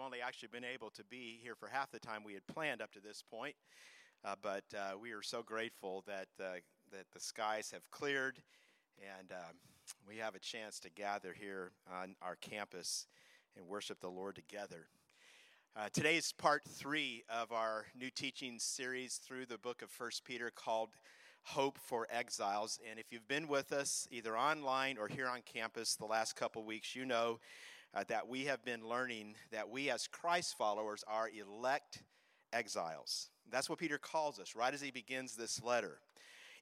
we've only actually been able to be here for half the time we had planned up to this point. Uh, but uh, we are so grateful that, uh, that the skies have cleared and um, we have a chance to gather here on our campus and worship the Lord together. Uh, today is part three of our new teaching series through the book of First Peter called Hope for Exiles. And if you've been with us either online or here on campus the last couple weeks, you know uh, that we have been learning that we as Christ followers are elect exiles. That's what Peter calls us right as he begins this letter.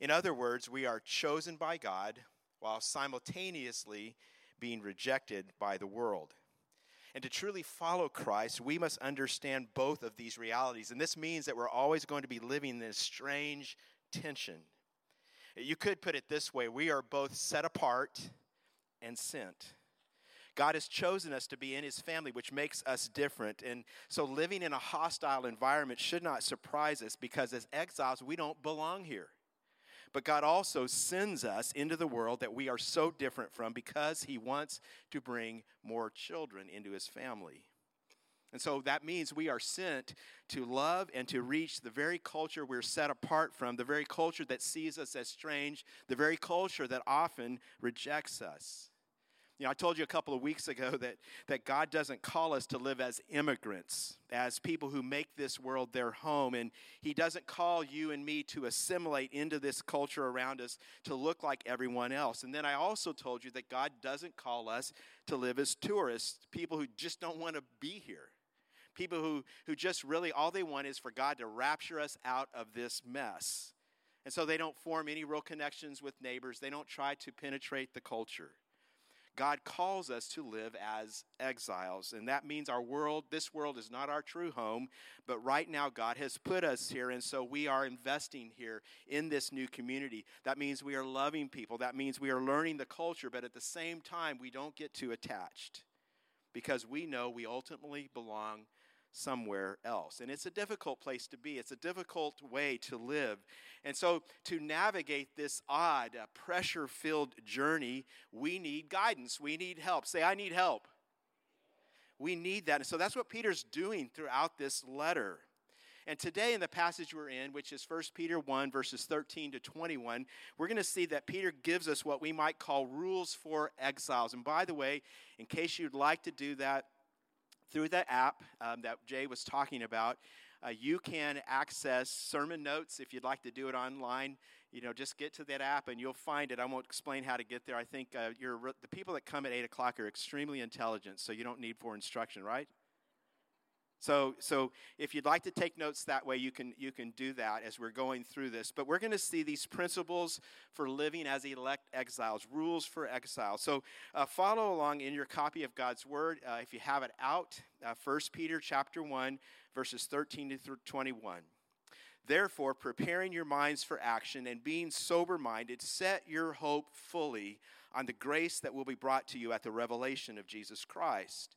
In other words, we are chosen by God while simultaneously being rejected by the world. And to truly follow Christ, we must understand both of these realities. And this means that we're always going to be living in this strange tension. You could put it this way we are both set apart and sent. God has chosen us to be in his family, which makes us different. And so living in a hostile environment should not surprise us because as exiles, we don't belong here. But God also sends us into the world that we are so different from because he wants to bring more children into his family. And so that means we are sent to love and to reach the very culture we're set apart from, the very culture that sees us as strange, the very culture that often rejects us. You know, I told you a couple of weeks ago that, that God doesn't call us to live as immigrants, as people who make this world their home. And He doesn't call you and me to assimilate into this culture around us to look like everyone else. And then I also told you that God doesn't call us to live as tourists, people who just don't want to be here. People who, who just really, all they want is for God to rapture us out of this mess. And so they don't form any real connections with neighbors, they don't try to penetrate the culture. God calls us to live as exiles. And that means our world, this world is not our true home, but right now God has put us here. And so we are investing here in this new community. That means we are loving people. That means we are learning the culture, but at the same time, we don't get too attached because we know we ultimately belong somewhere else. And it's a difficult place to be, it's a difficult way to live. And so, to navigate this odd, uh, pressure filled journey, we need guidance. We need help. Say, I need help. We need that. And so, that's what Peter's doing throughout this letter. And today, in the passage we're in, which is 1 Peter 1, verses 13 to 21, we're going to see that Peter gives us what we might call rules for exiles. And by the way, in case you'd like to do that, through the app um, that Jay was talking about, uh, you can access sermon notes if you'd like to do it online. You know, just get to that app and you'll find it. I won't explain how to get there. I think uh, the people that come at 8 o'clock are extremely intelligent, so you don't need for instruction, right? So, so if you'd like to take notes that way, you can, you can do that as we're going through this. But we're going to see these principles for living as elect exiles, rules for exile. So uh, follow along in your copy of God's Word. Uh, if you have it out, uh, 1 Peter chapter 1, verses 13 to 21. Therefore, preparing your minds for action and being sober minded, set your hope fully on the grace that will be brought to you at the revelation of Jesus Christ.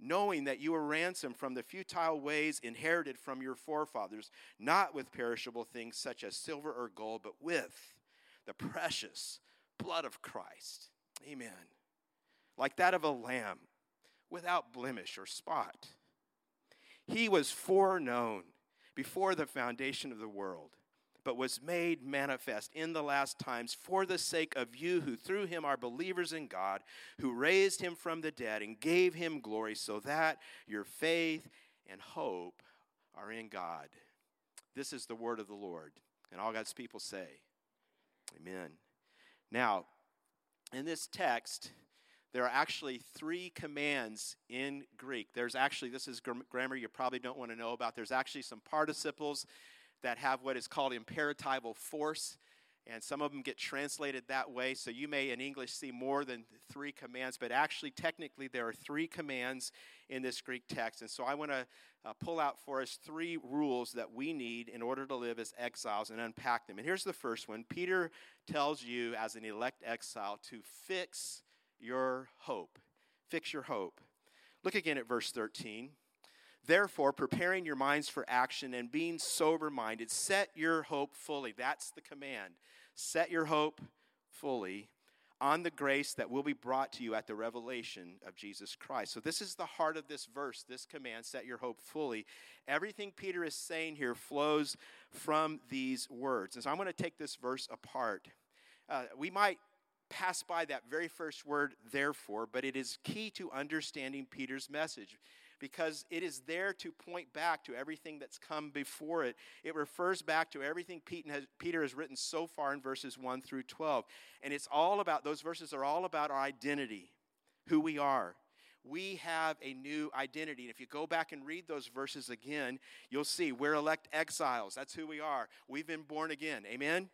knowing that you were ransomed from the futile ways inherited from your forefathers, not with perishable things such as silver or gold, but with the precious blood of Christ. Amen. Like that of a lamb without blemish or spot. He was foreknown before the foundation of the world but was made manifest in the last times for the sake of you who through him are believers in God, who raised him from the dead and gave him glory, so that your faith and hope are in God. This is the word of the Lord. And all God's people say, Amen. Now, in this text, there are actually three commands in Greek. There's actually, this is grammar you probably don't want to know about. There's actually some participles that have what is called imperatival force. and some of them get translated that way. So you may in English see more than three commands, but actually, technically, there are three commands in this Greek text. And so I want to uh, pull out for us three rules that we need in order to live as exiles and unpack them. And here's the first one Peter tells you, as an elect exile, to fix your hope. Fix your hope. Look again at verse 13. Therefore, preparing your minds for action and being sober minded, set your hope fully. That's the command. Set your hope fully on the grace that will be brought to you at the revelation of Jesus Christ. So, this is the heart of this verse, this command set your hope fully. Everything Peter is saying here flows from these words. And so, I'm going to take this verse apart. Uh, we might pass by that very first word, therefore, but it is key to understanding Peter's message because it is there to point back to everything that's come before it. It refers back to everything Peter has written so far in verses 1 through 12. And it's all about, those verses are all about our identity, who we are. We have a new identity. And if you go back and read those verses again, you'll see we're elect exiles. That's who we are. We've been born again. Amen?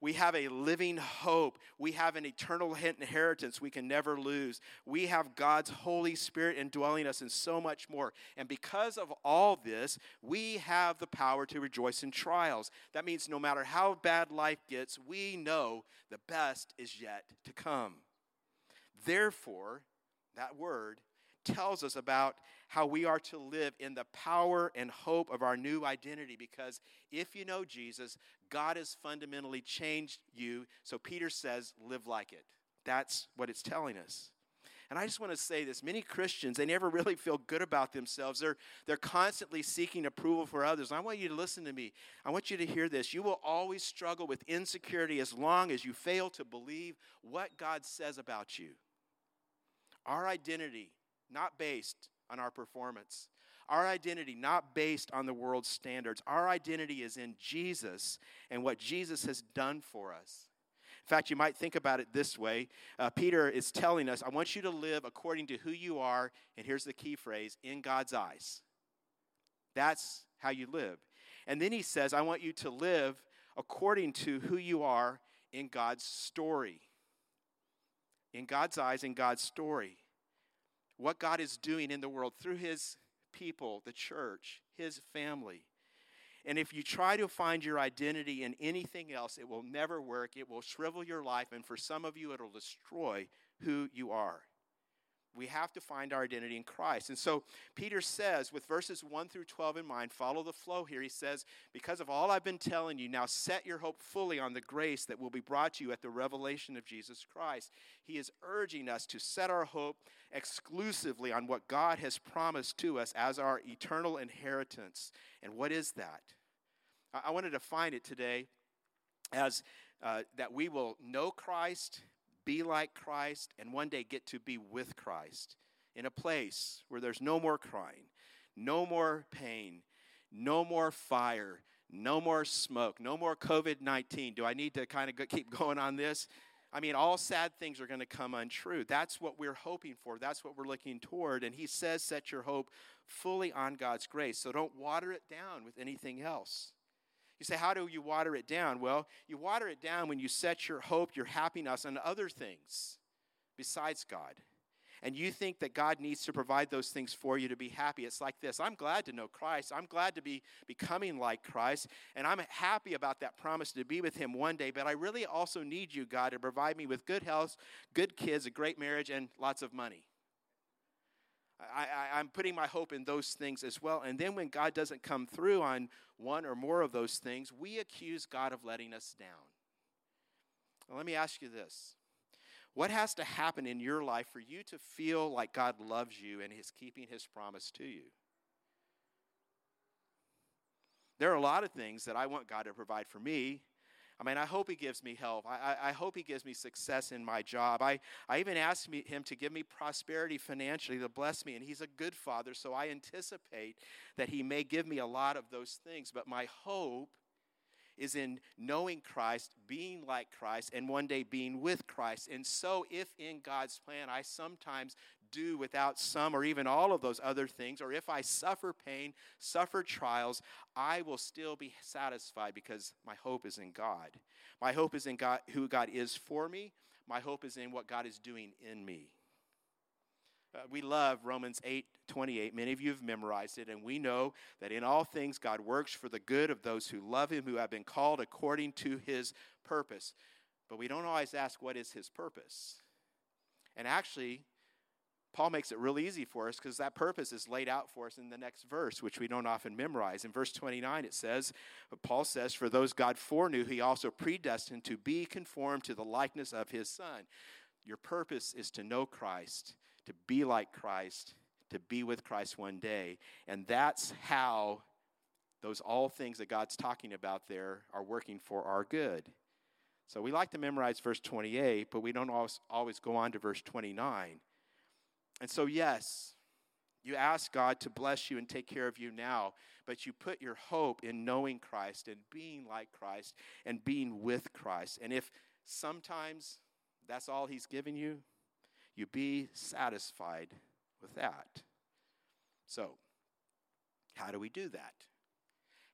We have a living hope. We have an eternal inheritance we can never lose. We have God's Holy Spirit indwelling us and so much more. And because of all this, we have the power to rejoice in trials. That means no matter how bad life gets, we know the best is yet to come. Therefore, that word tells us about how we are to live in the power and hope of our new identity because if you know Jesus, God has fundamentally changed you. So Peter says, live like it. That's what it's telling us. And I just want to say this many Christians, they never really feel good about themselves. They're, they're constantly seeking approval for others. And I want you to listen to me. I want you to hear this. You will always struggle with insecurity as long as you fail to believe what God says about you. Our identity not based on our performance. Our identity, not based on the world's standards. Our identity is in Jesus and what Jesus has done for us. In fact, you might think about it this way uh, Peter is telling us, I want you to live according to who you are, and here's the key phrase in God's eyes. That's how you live. And then he says, I want you to live according to who you are in God's story. In God's eyes, in God's story what God is doing in the world through his people, the church, his family. And if you try to find your identity in anything else, it will never work. It will shrivel your life, and for some of you, it'll destroy who you are. We have to find our identity in Christ. And so Peter says, with verses 1 through 12 in mind, follow the flow here. He says, Because of all I've been telling you, now set your hope fully on the grace that will be brought to you at the revelation of Jesus Christ. He is urging us to set our hope exclusively on what God has promised to us as our eternal inheritance. And what is that? I wanted to find it today as uh, that we will know Christ be like Christ, and one day get to be with Christ in a place where there's no more crying, no more pain, no more fire, no more smoke, no more COVID 19. Do I need to kind of keep going on this? I mean, all sad things are going to come untrue. That's what we're hoping for. That's what we're looking toward. And he says, set your hope fully on God's grace. So don't water it down with anything else. You say, how do you water it down? Well, you water it down when you set your hope, your happiness on other things besides God. And you think that God needs to provide those things for you to be happy. It's like this I'm glad to know Christ. I'm glad to be becoming like Christ. And I'm happy about that promise to be with Him one day. But I really also need you, God, to provide me with good health, good kids, a great marriage, and lots of money. I, am putting my hope in those things as well. And then when God doesn't come through on one or more of those things, we accuse God of letting us down. Well, let me ask you this What has to happen in your life for you to feel like God loves you and is keeping his promise to you? There are a lot of things that I want God to provide for me, I mean, I hope He gives me health. I, I, I hope He gives me success in my job. I, I even asked me, Him to give me prosperity financially, to bless me. And He's a good Father, so I anticipate that He may give me a lot of those things. But my hope is in knowing Christ, being like Christ, and one day being with Christ. And so, if in God's plan I sometimes do without some or even all of those other things, or if I suffer pain, suffer trials, I will still be satisfied because my hope is in God. My hope is in God, who God is for me. My hope is in what God is doing in me. Uh, we love Romans 8 28. Many of you have memorized it, and we know that in all things God works for the good of those who love Him, who have been called according to His purpose. But we don't always ask, what is His purpose? And actually, Paul makes it real easy for us because that purpose is laid out for us in the next verse, which we don't often memorize. In verse 29, it says, Paul says, For those God foreknew, he also predestined to be conformed to the likeness of his Son. Your purpose is to know Christ to be like Christ, to be with Christ one day. And that's how those all things that God's talking about there are working for our good. So we like to memorize verse 28, but we don't always, always go on to verse 29. And so, yes, you ask God to bless you and take care of you now, but you put your hope in knowing Christ and being like Christ and being with Christ. And if sometimes that's all He's given you, you be satisfied with that. So, how do we do that?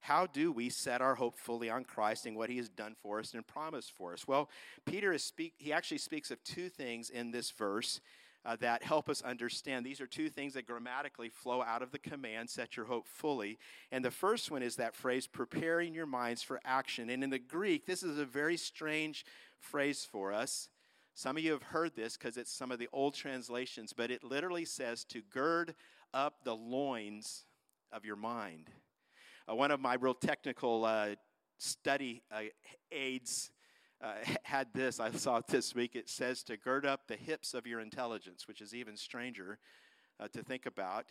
How do we set our hope fully on Christ and what he has done for us and promised for us? Well, Peter is speak, he actually speaks of two things in this verse uh, that help us understand. These are two things that grammatically flow out of the command, set your hope fully. And the first one is that phrase, preparing your minds for action. And in the Greek, this is a very strange phrase for us. Some of you have heard this because it's some of the old translations, but it literally says to gird up the loins of your mind. Uh, one of my real technical uh, study uh, aids uh, had this. I saw it this week. It says to gird up the hips of your intelligence, which is even stranger uh, to think about.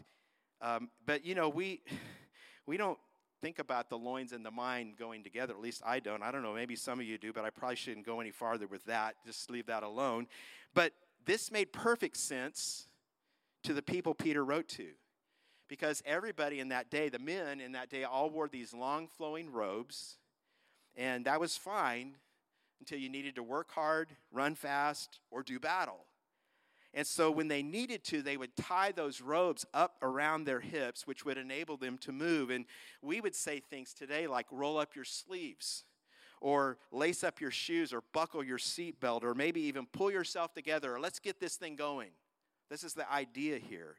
Um, but you know, we we don't think about the loins and the mind going together. At least I don't. I don't know, maybe some of you do, but I probably shouldn't go any farther with that. Just leave that alone. But this made perfect sense to the people Peter wrote to. Because everybody in that day, the men in that day, all wore these long flowing robes. And that was fine until you needed to work hard, run fast, or do battle. And so when they needed to, they would tie those robes up around their hips, which would enable them to move. And we would say things today like roll up your sleeves, or lace up your shoes, or buckle your seatbelt, or maybe even pull yourself together, or let's get this thing going. This is the idea here.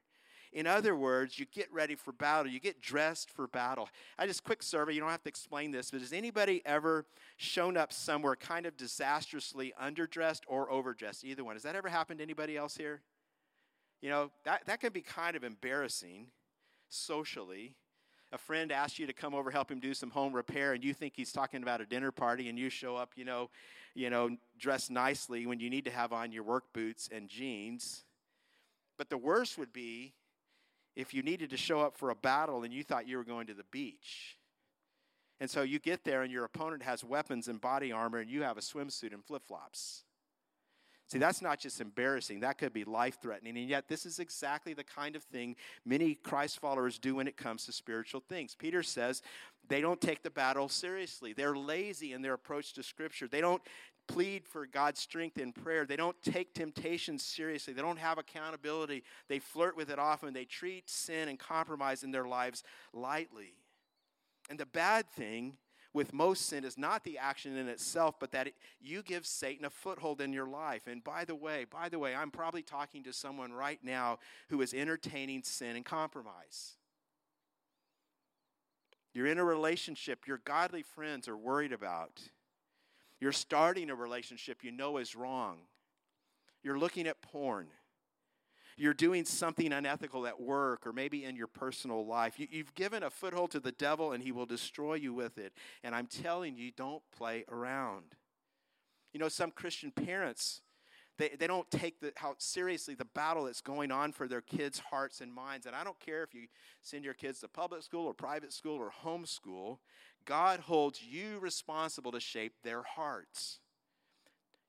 In other words, you get ready for battle, you get dressed for battle. I just quick survey, you don't have to explain this, but has anybody ever shown up somewhere kind of disastrously underdressed or overdressed? Either one. Has that ever happened to anybody else here? You know, that, that can be kind of embarrassing socially. A friend asks you to come over help him do some home repair and you think he's talking about a dinner party and you show up, you know, you know, dressed nicely when you need to have on your work boots and jeans. But the worst would be if you needed to show up for a battle and you thought you were going to the beach. And so you get there and your opponent has weapons and body armor and you have a swimsuit and flip flops. See, that's not just embarrassing, that could be life threatening. And yet, this is exactly the kind of thing many Christ followers do when it comes to spiritual things. Peter says they don't take the battle seriously, they're lazy in their approach to Scripture. They don't plead for God's strength in prayer. They don't take temptation seriously. They don't have accountability. They flirt with it often. They treat sin and compromise in their lives lightly. And the bad thing with most sin is not the action in itself, but that it, you give Satan a foothold in your life. And by the way, by the way, I'm probably talking to someone right now who is entertaining sin and compromise. You're in a relationship your godly friends are worried about. You're starting a relationship you know is wrong. You're looking at porn. You're doing something unethical at work or maybe in your personal life. You, have given a foothold to the devil and he will destroy you with it. And I'm telling you, don't play around. You know, some Christian parents, they, they don't take the, how seriously the battle that's going on for their kids' hearts and minds. And I don't care if you send your kids to public school or private school or homeschool, God holds you responsible to shape their hearts.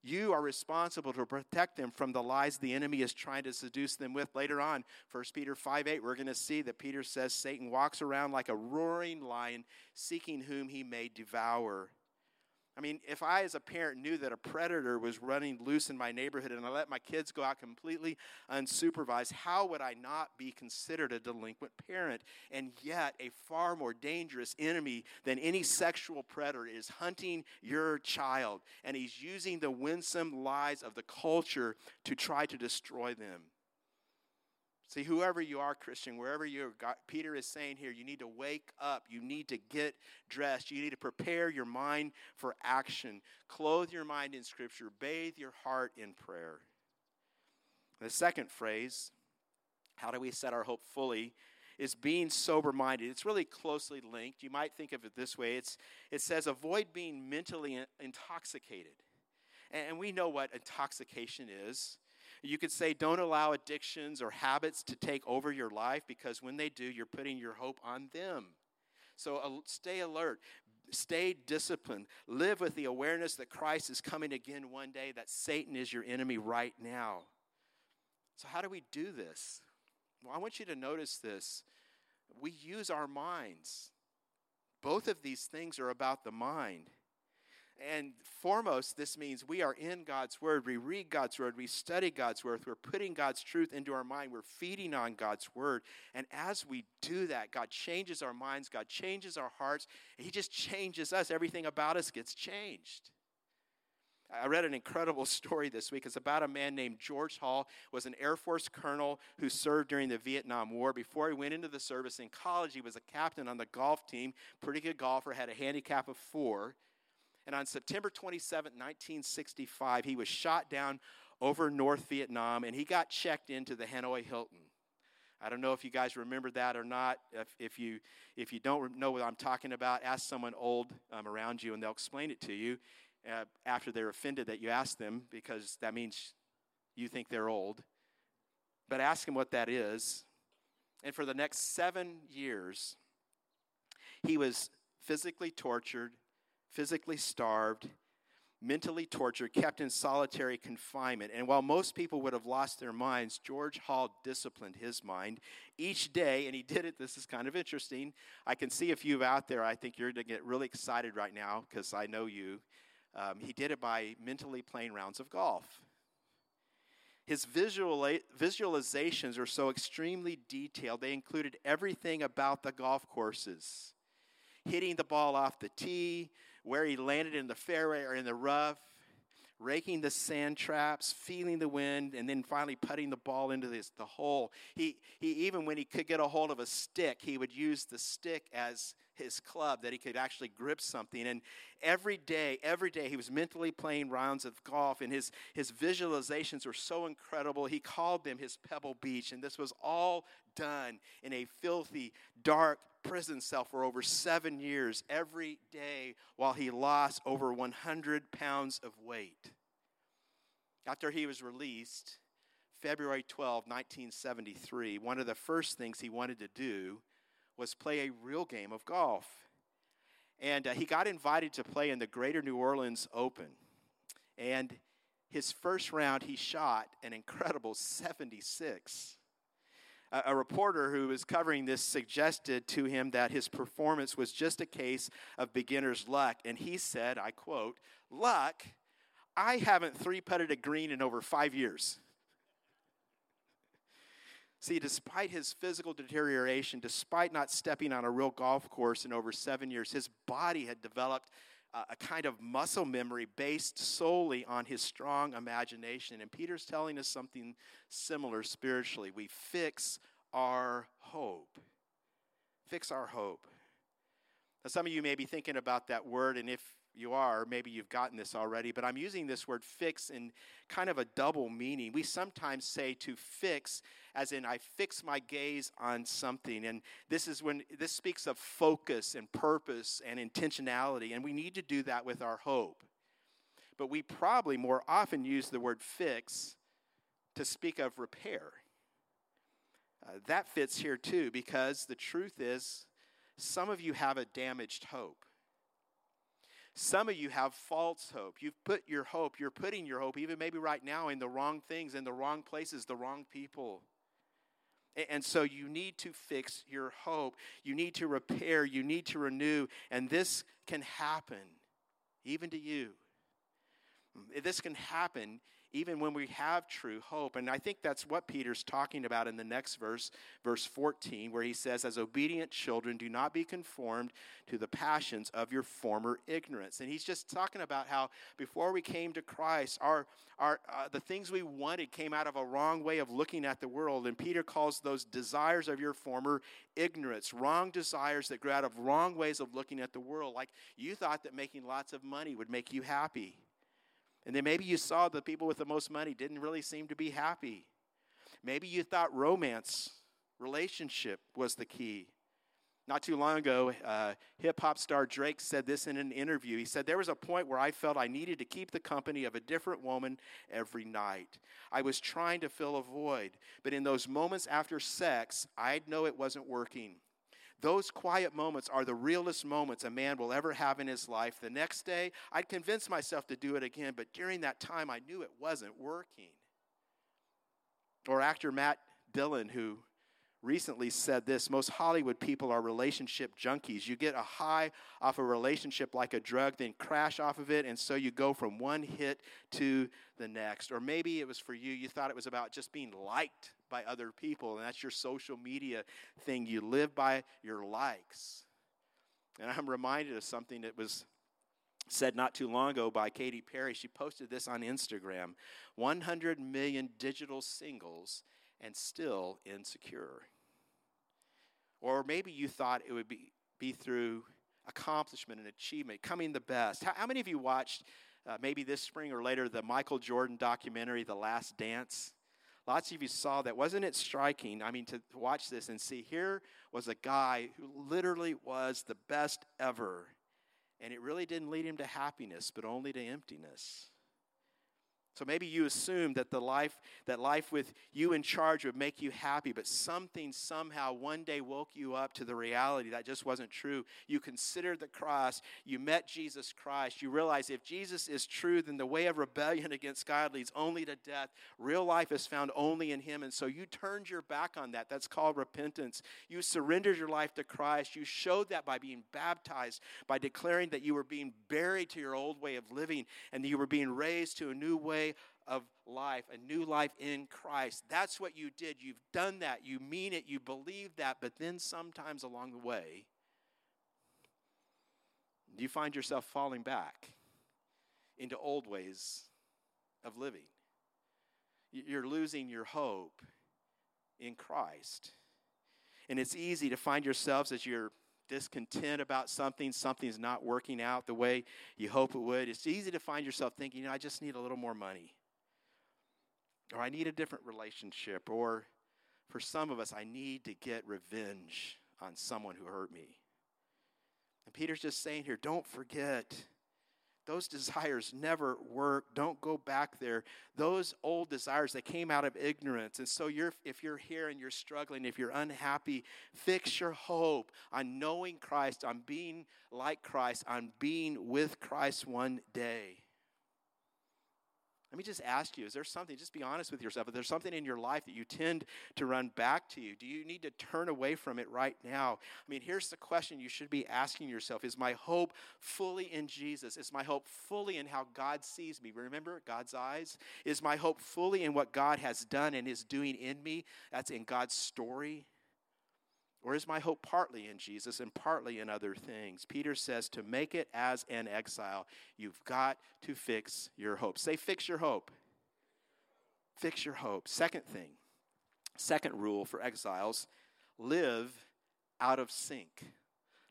You are responsible to protect them from the lies the enemy is trying to seduce them with. Later on, 1 Peter 5 8, we're going to see that Peter says Satan walks around like a roaring lion, seeking whom he may devour. I mean, if I, as a parent, knew that a predator was running loose in my neighborhood and I let my kids go out completely unsupervised, how would I not be considered a delinquent parent? And yet, a far more dangerous enemy than any sexual predator is hunting your child, and he's using the winsome lies of the culture to try to destroy them. See, whoever you are, Christian, wherever you're, God, Peter is saying here, you need to wake up. You need to get dressed. You need to prepare your mind for action. Clothe your mind in Scripture. Bathe your heart in prayer. The second phrase, how do we set our hope fully, is being sober minded. It's really closely linked. You might think of it this way it's, it says, avoid being mentally intoxicated. And we know what intoxication is. You could say, don't allow addictions or habits to take over your life because when they do, you're putting your hope on them. So uh, stay alert, stay disciplined, live with the awareness that Christ is coming again one day, that Satan is your enemy right now. So, how do we do this? Well, I want you to notice this. We use our minds. Both of these things are about the mind. And foremost, this means we are in God's Word. We read God's Word. We study God's Word. We're putting God's truth into our mind. We're feeding on God's Word. And as we do that, God changes our minds. God changes our hearts. He just changes us. Everything about us gets changed. I read an incredible story this week. It's about a man named George Hall, was an Air Force colonel who served during the Vietnam War. Before he went into the service in college, he was a captain on the golf team, pretty good golfer, had a handicap of four. And on September 27, 1965, he was shot down over North Vietnam and he got checked into the Hanoi Hilton. I don't know if you guys remember that or not. If, if, you, if you don't know what I'm talking about, ask someone old um, around you and they'll explain it to you uh, after they're offended that you ask them because that means you think they're old. But ask them what that is. And for the next seven years, he was physically tortured physically starved, mentally tortured, kept in solitary confinement. And while most people would have lost their minds, George Hall disciplined his mind each day, and he did it. This is kind of interesting. I can see a few out there. I think you're going to get really excited right now because I know you. Um, he did it by mentally playing rounds of golf. His visual, visualizations are so extremely detailed, they included everything about the golf courses hitting the ball off the tee, where he landed in the fairway or in the rough, raking the sand traps, feeling the wind, and then finally putting the ball into this, the hole. He, he even when he could get a hold of a stick, he would use the stick as his club that he could actually grip something. And every day, every day, he was mentally playing rounds of golf, and his, his visualizations were so incredible. He called them his Pebble Beach, and this was all done in a filthy, dark prison cell for over seven years, every day, while he lost over 100 pounds of weight. After he was released, February 12, 1973, one of the first things he wanted to do was play a real game of golf. And uh, he got invited to play in the Greater New Orleans Open. And his first round, he shot an incredible 76. A, reporter who was covering this suggested to him that his performance was just a case of beginner's luck. And he said, I quote, Luck? I haven't three putted a green in over five years. See, despite his physical deterioration, despite not stepping on a real golf course in over seven years, his body had developed a kind of muscle memory based solely on his strong imagination. And Peter's telling us something similar spiritually. We fix our hope. Fix our hope. Now, some of you may be thinking about that word, and if you are, maybe you've gotten this already, but I'm using this word fix in kind of a double meaning. We sometimes say to fix as in I fix my gaze on something. And this is when this speaks of focus and purpose and intentionality. And we need to do that with our hope. But we probably more often use the word fix to speak of repair. Uh, that fits here too, because the truth is, some of you have a damaged hope. Some of you have false hope. You've put your hope, you're putting your hope, even maybe right now, in the wrong things, in the wrong places, the wrong people. And so you need to fix your hope. You need to repair. You need to renew. And this can happen. even to you. Mm, this can happen even when we have true hope. And I think that's what Peter's talking about in the next verse, verse 14, where he says, As obedient children, do not be conformed to the passions of your former ignorance. And he's just talking about how before we came to Christ, our, our, uh, the things we wanted came out of a wrong way of looking at the world. And Peter calls those desires of your former ignorance, wrong desires that grew out of wrong ways of looking at the world. Like you thought that making lots of money would make you happy. And then maybe you saw the people with the most money didn't really seem to be happy. Maybe you thought romance, relationship was the key. Not too long ago, uh, hip hop star Drake said this in an interview. He said, There was a point where I felt I needed to keep the company of a different woman every night. I was trying to fill a void, but in those moments after sex, I'd know it wasn't working. Those quiet moments are the realest moments a man will ever have in his life. The next day, I'd convince myself to do it again, but during that time, I knew it wasn't working. Or actor Matt Dillon, who recently said this most Hollywood people are relationship junkies. You get a high off a relationship like a drug, then crash off of it, and so you go from one hit to the next. Or maybe it was for you, you thought it was about just being liked by other people, and that's your social media thing. You live by your likes. And I'm reminded of something that was said not too long ago by Katy Perry. She posted this on Instagram 100 million digital singles and still insecure. Or maybe you thought it would be, be through accomplishment and achievement, coming the best. How, how many of you watched, uh, maybe this spring or later, the Michael Jordan documentary, The Last Dance? Lots of you saw that. Wasn't it striking? I mean, to watch this and see here was a guy who literally was the best ever. And it really didn't lead him to happiness, but only to emptiness. So maybe you assumed that the life that life with you in charge would make you happy, but something somehow one day woke you up to the reality that just wasn't true. You considered the cross, you met Jesus Christ, you realize if Jesus is true, then the way of rebellion against God leads only to death. Real life is found only in him, and so you turned your back on that. That's called repentance. You surrendered your life to Christ. You showed that by being baptized, by declaring that you were being buried to your old way of living and that you were being raised to a new way of life, a new life in Christ. That's what you did. You've done that. You mean it. You believe that. But then sometimes along the way, you find yourself falling back into old ways of living. You're losing your hope in Christ. And it's easy to find yourselves as you're discontent about something, something's not working out the way you hope it would. It's easy to find yourself thinking, you know, I just need a little more money or I need a different relationship, or for some of us, I need to get revenge on someone who hurt me. And Peter's just saying here don't forget. Those desires never work. Don't go back there. Those old desires that came out of ignorance. And so you're if you're here and you're struggling, if you're unhappy, fix your hope on knowing Christ, on being like Christ, on being with Christ one day. Let me just ask you is there something, just be honest with yourself, is there something in your life that you tend to run back to you? Do you need to turn away from it right now? I mean, here's the question you should be asking yourself Is my hope fully in Jesus? Is my hope fully in how God sees me? Remember God's eyes? Is my hope fully in what God has done and is doing in me? That's in God's story. Or is my hope partly in Jesus and partly in other things? Peter says to make it as an exile, you've got to fix your hope. Say, fix your hope. Fix your hope. Second thing, second rule for exiles live out of sync.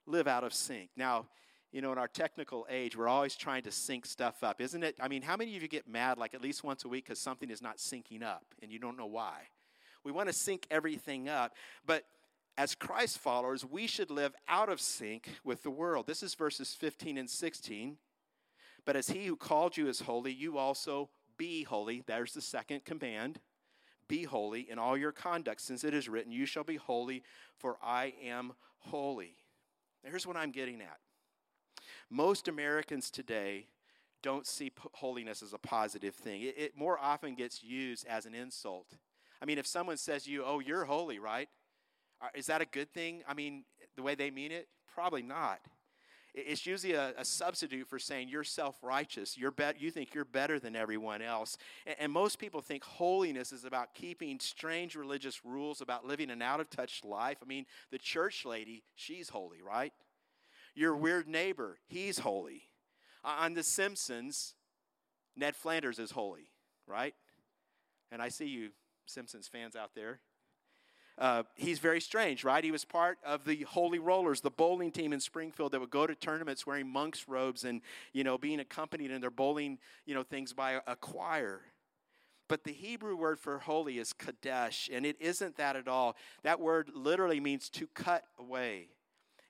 Live out of sync. Now, you know, in our technical age, we're always trying to sync stuff up, isn't it? I mean, how many of you get mad like at least once a week because something is not syncing up and you don't know why? We want to sync everything up, but as Christ followers, we should live out of sync with the world. This is verses 15 and 16. But as he who called you is holy, you also be holy. There's the second command. Be holy in all your conduct, since it is written, You shall be holy, for I am holy. Here's what I'm getting at. Most Americans today don't see holiness as a positive thing. It, it more often gets used as an insult. I mean, if someone says to you, Oh, you're holy, right? Is that a good thing? I mean, the way they mean it? Probably not. It's usually a, a substitute for saying you're self righteous. You're bet you think you're better than everyone else. And, and most people think holiness is about keeping strange religious rules, about living an out of touch life. I mean, the church lady, she's holy, right? Your weird neighbor, he's holy. Uh, on The Simpsons, Ned Flanders is holy, right? And I see you Simpsons fans out there. Uh, he's very strange, right? He was part of the Holy Rollers, the bowling team in Springfield that would go to tournaments wearing monks' robes and, you know, being accompanied in their bowling, you know, things by a, choir. But the Hebrew word for holy is kadesh, and it isn't that at all. That word literally means to cut away.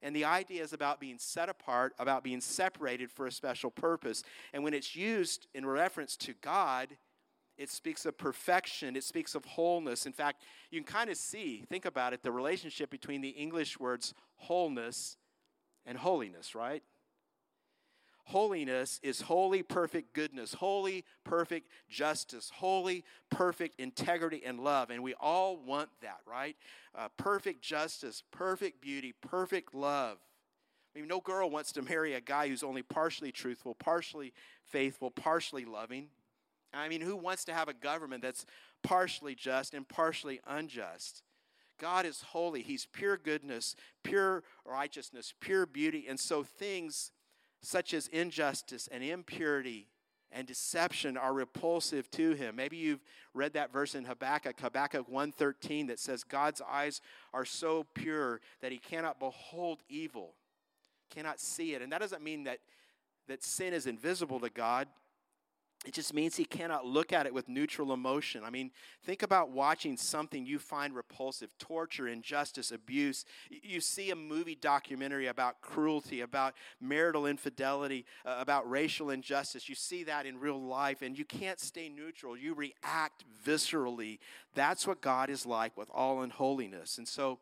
And the idea is about being set apart, about being separated for a special purpose. And when it's used in reference to God, it speaks of perfection, it speaks of wholeness. In fact, you can kind of see, think about it, the relationship between the English words wholeness and holiness, right? Holiness is holy, perfect goodness, holy, perfect justice, holy, perfect integrity and love. And we all want that, right? Uh, perfect justice, perfect beauty, perfect love. I mean, no girl wants to marry a guy who's only partially truthful, partially faithful, partially loving. I mean, who wants to have a government that's partially just and partially unjust? God is holy. He's pure goodness, pure righteousness, pure beauty. And so things such as injustice and impurity and deception are repulsive to him. Maybe you've read that verse in Habakkuk, Habakkuk 1:13 that says God's eyes are so pure that he cannot behold evil, cannot see it. And that doesn't mean that that sin is invisible to God. It just means he cannot look at it with neutral emotion. I mean, think about watching something you find repulsive torture, injustice, abuse. You see a movie documentary about cruelty, about marital infidelity, uh, about racial injustice. You see that in real life, and you can't stay neutral. You react viscerally. That's what God is like with all unholiness. And so,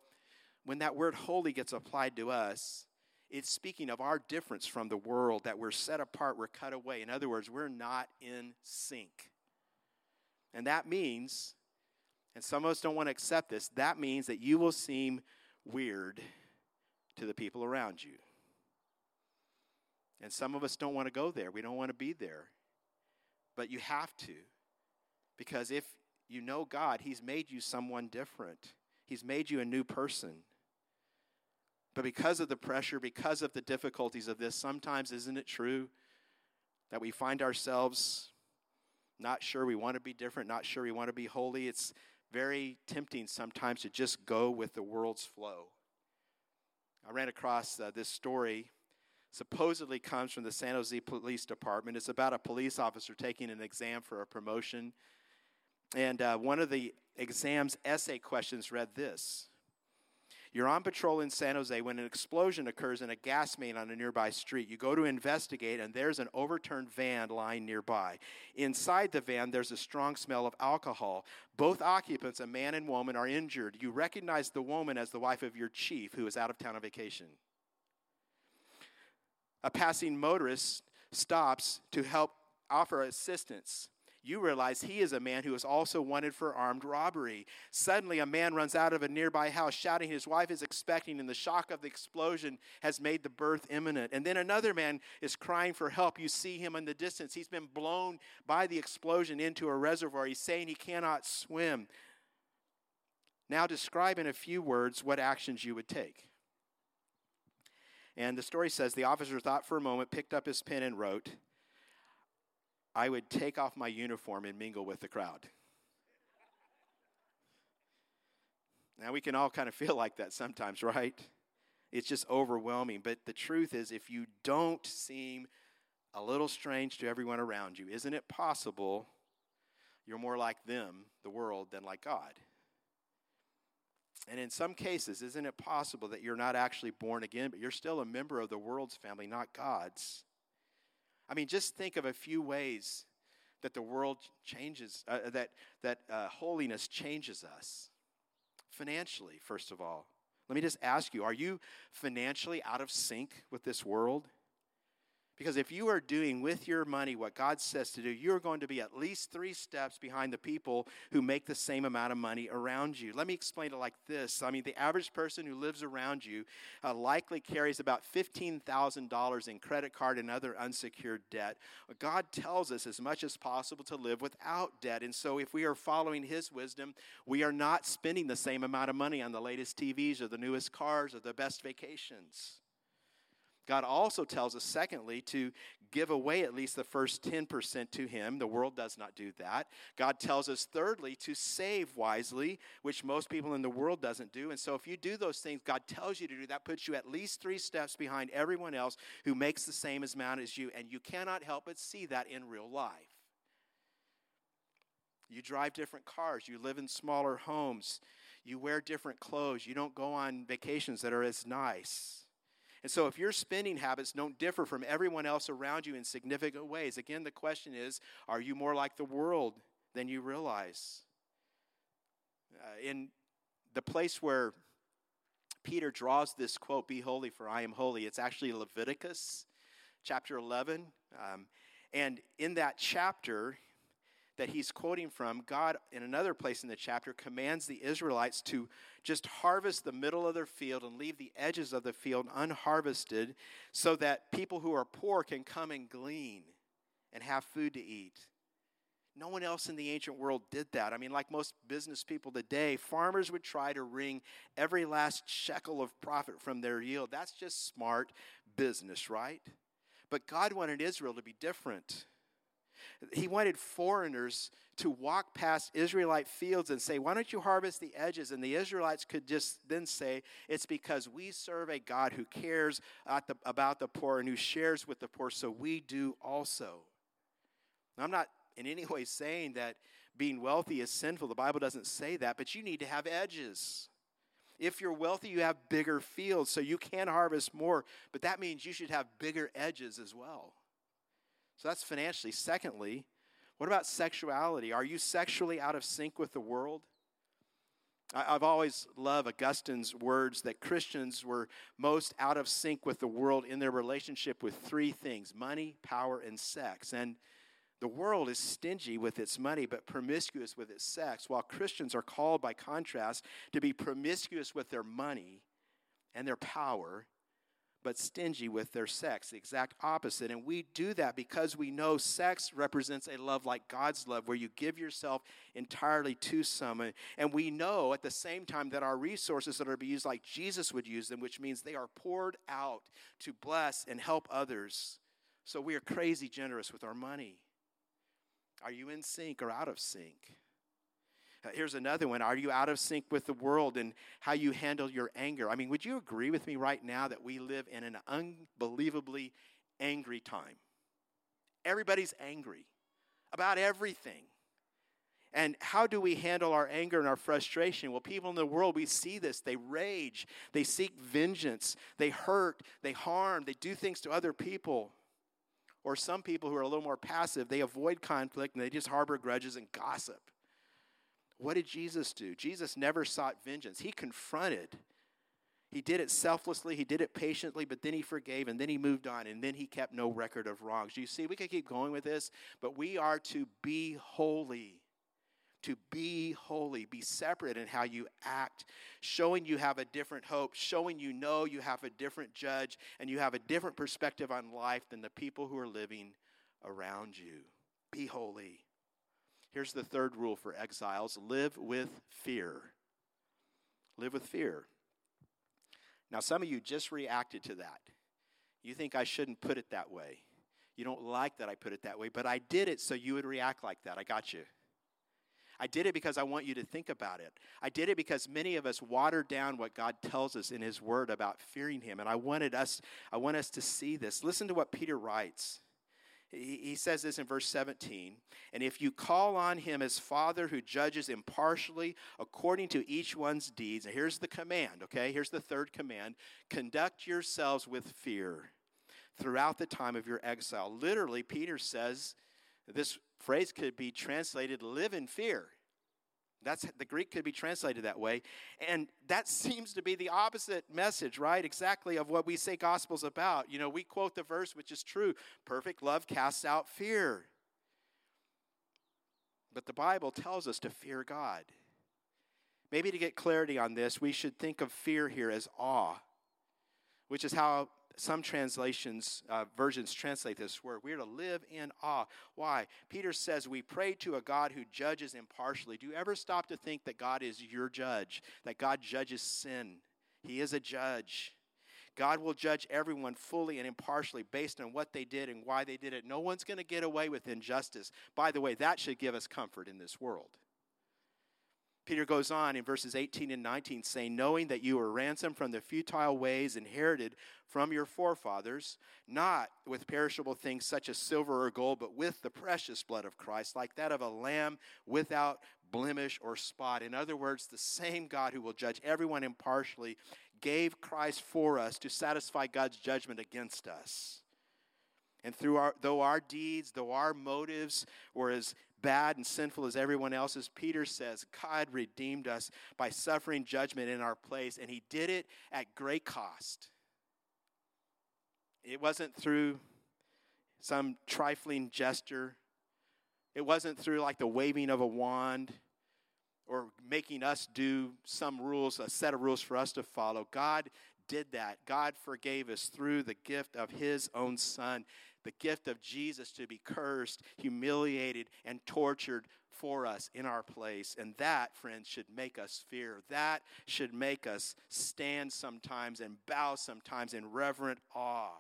when that word holy gets applied to us, it's speaking of our difference from the world, that we're set apart, we're cut away. In other words, we're not in sync. And that means, and some of us don't want to accept this, that means that you will seem weird to the people around you. And some of us don't want to go there. We don't want to be there. But you have to. Because if you know God, He's made you someone different, He's made you a new person. But because of the pressure, because of the difficulties of this, sometimes isn't it true that we find ourselves not sure we want to be different, not sure we want to be holy? It's very tempting sometimes to just go with the world's flow. I ran across uh, this story supposedly comes from the San Jose Police Department. It's about a police officer taking an exam for a promotion. And uh, one of the exam's essay questions read this you're on patrol in San Jose when an explosion occurs in a gas main on a nearby street. You go to investigate, and there's an overturned van lying nearby. Inside the van, there's a strong smell of alcohol. Both occupants, a man and woman, are injured. You recognize the woman as the wife of your chief, who is out of town on vacation. A passing motorist stops to help offer assistance you realize he is a man who is also wanted for armed robbery. Suddenly, a man runs out of a nearby house shouting his wife is expecting, and the shock of the explosion has made the birth imminent. And then another man is crying for help. You see him in the distance. He's been blown by the explosion into a reservoir. He's saying he cannot swim. Now, describe in a few words what actions you would take. And the story says the officer thought for a moment, picked up his pen, and wrote, I would take off my uniform and mingle with the crowd. Now, we can all kind of feel like that sometimes, right? It's just overwhelming. But the truth is, if you don't seem a little strange to everyone around you, isn't it possible you're more like them, the world, than like God? And in some cases, isn't it possible that you're not actually born again, but you're still a member of the world's family, not God's? I mean, just think of a few ways that the world changes, uh, that, that uh, holiness changes us. Financially, first of all. Let me just ask you are you financially out of sync with this world? Because if you are doing with your money what God says to do, you're going to be at least three steps behind the people who make the same amount of money around you. Let me explain it like this I mean, the average person who lives around you uh, likely carries about $15,000 in credit card and other unsecured debt. God tells us as much as possible to live without debt. And so, if we are following His wisdom, we are not spending the same amount of money on the latest TVs or the newest cars or the best vacations. God also tells us, secondly, to give away at least the first 10% to Him. The world does not do that. God tells us, thirdly, to save wisely, which most people in the world doesn't do. And so if you do those things God tells you to do, that puts you at least three steps behind everyone else who makes the same amount as you. And you cannot help but see that in real life. You drive different cars, you live in smaller homes, you wear different clothes, you don't go on vacations that are as nice. And so, if your spending habits don't differ from everyone else around you in significant ways, again, the question is are you more like the world than you realize? Uh, in the place where Peter draws this quote, Be holy, for I am holy, it's actually Leviticus chapter 11. Um, and in that chapter, that he's quoting from, God, in another place in the chapter, commands the Israelites to just harvest the middle of their field and leave the edges of the field unharvested so that people who are poor can come and glean and have food to eat. No one else in the ancient world did that. I mean, like most business people today, farmers would try to wring every last shekel of profit from their yield. That's just smart business, right? But God wanted Israel to be different. He wanted foreigners to walk past Israelite fields and say, Why don't you harvest the edges? And the Israelites could just then say, It's because we serve a God who cares about the poor and who shares with the poor, so we do also. Now, I'm not in any way saying that being wealthy is sinful. The Bible doesn't say that, but you need to have edges. If you're wealthy, you have bigger fields, so you can harvest more, but that means you should have bigger edges as well. So that's financially. Secondly, what about sexuality? Are you sexually out of sync with the world? I've always loved Augustine's words that Christians were most out of sync with the world in their relationship with three things money, power, and sex. And the world is stingy with its money, but promiscuous with its sex, while Christians are called, by contrast, to be promiscuous with their money and their power but stingy with their sex, the exact opposite. And we do that because we know sex represents a love like God's love, where you give yourself entirely to someone. And we know at the same time that our resources that are used like Jesus would use them, which means they are poured out to bless and help others. So we are crazy generous with our money. Are you in sync or out of sync? Uh, here's another one. Are you out of sync with the world and how you handle your anger? I mean, would you agree with me right now that we live in an unbelievably angry time? Everybody's angry about everything. And how do we handle our anger and our frustration? Well, people in the world, we see this. They rage, they seek vengeance, they hurt, they harm, they do things to other people. Or some people who are a little more passive, they avoid conflict and they just harbor grudges and gossip. What did Jesus do? Jesus never sought vengeance. He confronted. He did it selflessly, he did it patiently, but then he forgave and then he moved on and then he kept no record of wrongs. You see, we could keep going with this, but we are to be holy. To be holy, be separate in how you act, showing you have a different hope, showing you know you have a different judge and you have a different perspective on life than the people who are living around you. Be holy. Here's the third rule for exiles live with fear. Live with fear. Now, some of you just reacted to that. You think I shouldn't put it that way. You don't like that I put it that way, but I did it so you would react like that. I got you. I did it because I want you to think about it. I did it because many of us watered down what God tells us in his word about fearing him and I wanted us I want us to see this. Listen to what Peter writes. He says this in verse 17. And if you call on him as Father who judges impartially according to each one's deeds, and here's the command, okay? Here's the third command conduct yourselves with fear throughout the time of your exile. Literally, Peter says this phrase could be translated live in fear. That's the Greek could be translated that way. And that seems to be the opposite message, right? Exactly of what we say gospel's about. You know, we quote the verse which is true. Perfect love casts out fear. But the Bible tells us to fear God. Maybe to get clarity on this, we should think of fear here as awe, which is how some translations, uh, versions translate this word. We're to live in awe. Why? Peter says we pray to a God who judges impartially. Do you ever stop to think that God is your judge, that God judges sin? He is a judge. God will judge everyone fully and impartially based on what they did and why they did it. No one's going to get away with injustice. By the way, that should give us comfort in this world. Peter goes on in verses 18 and 19 saying, Knowing that you were ransomed from the futile ways inherited from your forefathers, not with perishable things such as silver or gold, but with the precious blood of Christ, like that of a lamb without blemish or spot. In other words, the same God who will judge everyone impartially gave Christ for us to satisfy God's judgment against us. And through our, though our deeds, though our motives were as bad and sinful as everyone else's, Peter says God redeemed us by suffering judgment in our place, and he did it at great cost. It wasn't through some trifling gesture, it wasn't through like the waving of a wand or making us do some rules, a set of rules for us to follow. God did that. God forgave us through the gift of his own son the gift of Jesus to be cursed, humiliated, and tortured for us in our place. And that, friends, should make us fear. That should make us stand sometimes and bow sometimes in reverent awe.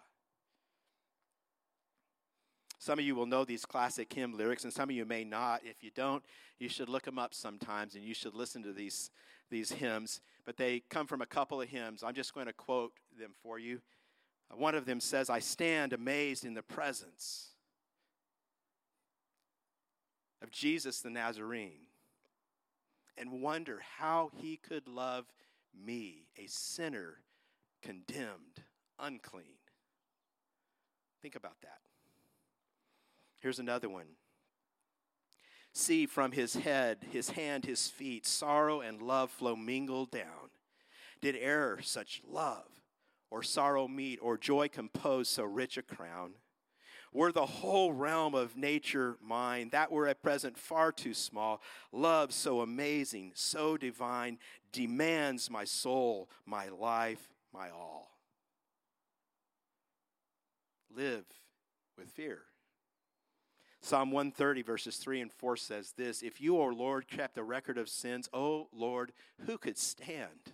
Some of you will know these classic hymn lyrics, and some of you may not. If you don't, you should look them up sometimes and you should listen to these, these hymns. But they come from a couple of hymns. I'm just going to quote them for you. One of them says, I stand amazed in the presence of Jesus the Nazarene and wonder how he could love me, a sinner, condemned, unclean. Think about that. Here's another one. See from his head, his hand, his feet, sorrow and love flow mingled down. Did error such love or sorrow meet, or joy compose so rich a crown. Were the whole realm of nature mine, that were at present far too small, love so amazing, so divine, demands my soul, my life, my all. Live with fear. Psalm 130, verses 3 and 4 says this If you, O Lord, kept a record of sins, O Lord, who could stand?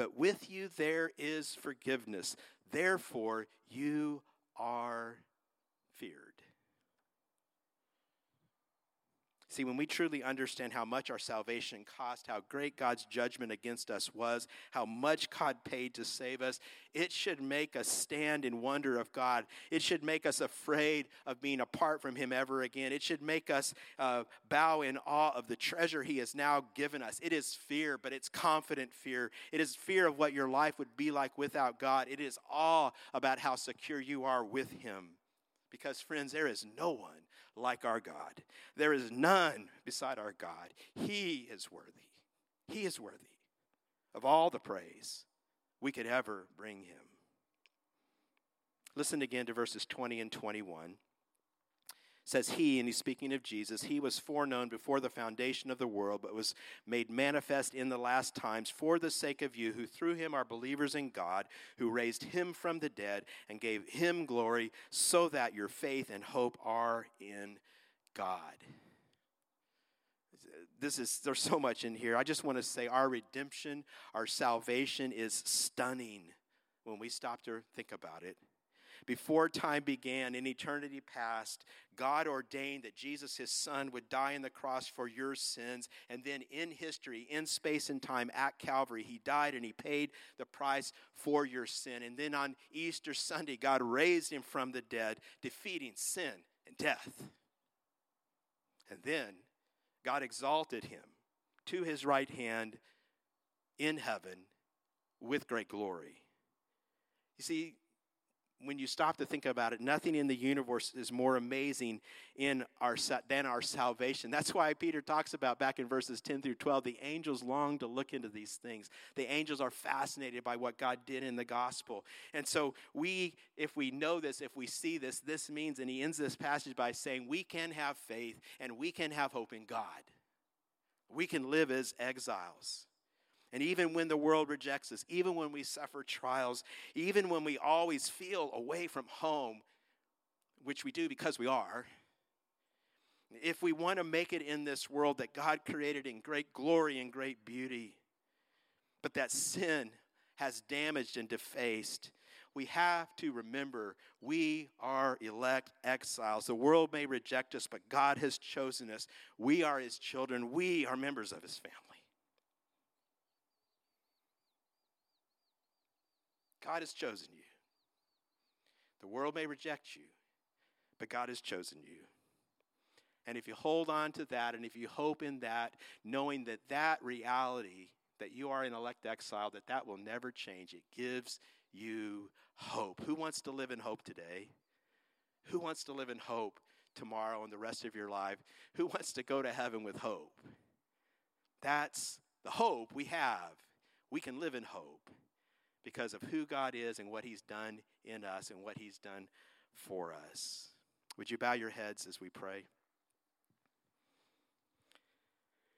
But with you there is forgiveness. Therefore, you are feared. See, when we truly understand how much our salvation cost, how great God's judgment against us was, how much God paid to save us, it should make us stand in wonder of God. It should make us afraid of being apart from Him ever again. It should make us uh, bow in awe of the treasure He has now given us. It is fear, but it's confident fear. It is fear of what your life would be like without God. It is awe about how secure you are with Him. Because, friends, there is no one like our God. There is none beside our God. He is worthy. He is worthy of all the praise we could ever bring him. Listen again to verses 20 and 21 says he, and he's speaking of Jesus, he was foreknown before the foundation of the world, but was made manifest in the last times for the sake of you, who through him are believers in God, who raised him from the dead and gave him glory, so that your faith and hope are in God. This is there's so much in here. I just want to say our redemption, our salvation is stunning when we stop to think about it. Before time began, in eternity past, God ordained that Jesus, his son, would die on the cross for your sins. And then in history, in space and time, at Calvary, he died and he paid the price for your sin. And then on Easter Sunday, God raised him from the dead, defeating sin and death. And then God exalted him to his right hand in heaven with great glory. You see, when you stop to think about it, nothing in the universe is more amazing in our than our salvation. That's why Peter talks about back in verses 10 through 12, the angels long to look into these things. The angels are fascinated by what God did in the gospel. And so we if we know this, if we see this, this means and he ends this passage by saying we can have faith and we can have hope in God. We can live as exiles. And even when the world rejects us, even when we suffer trials, even when we always feel away from home, which we do because we are, if we want to make it in this world that God created in great glory and great beauty, but that sin has damaged and defaced, we have to remember we are elect exiles. The world may reject us, but God has chosen us. We are His children, we are members of His family. God has chosen you. The world may reject you, but God has chosen you. And if you hold on to that and if you hope in that, knowing that that reality, that you are in elect exile, that that will never change, it gives you hope. Who wants to live in hope today? Who wants to live in hope tomorrow and the rest of your life? Who wants to go to heaven with hope? That's the hope we have. We can live in hope because of who God is and what He's done in us and what He's done for us. Would you bow your heads as we pray?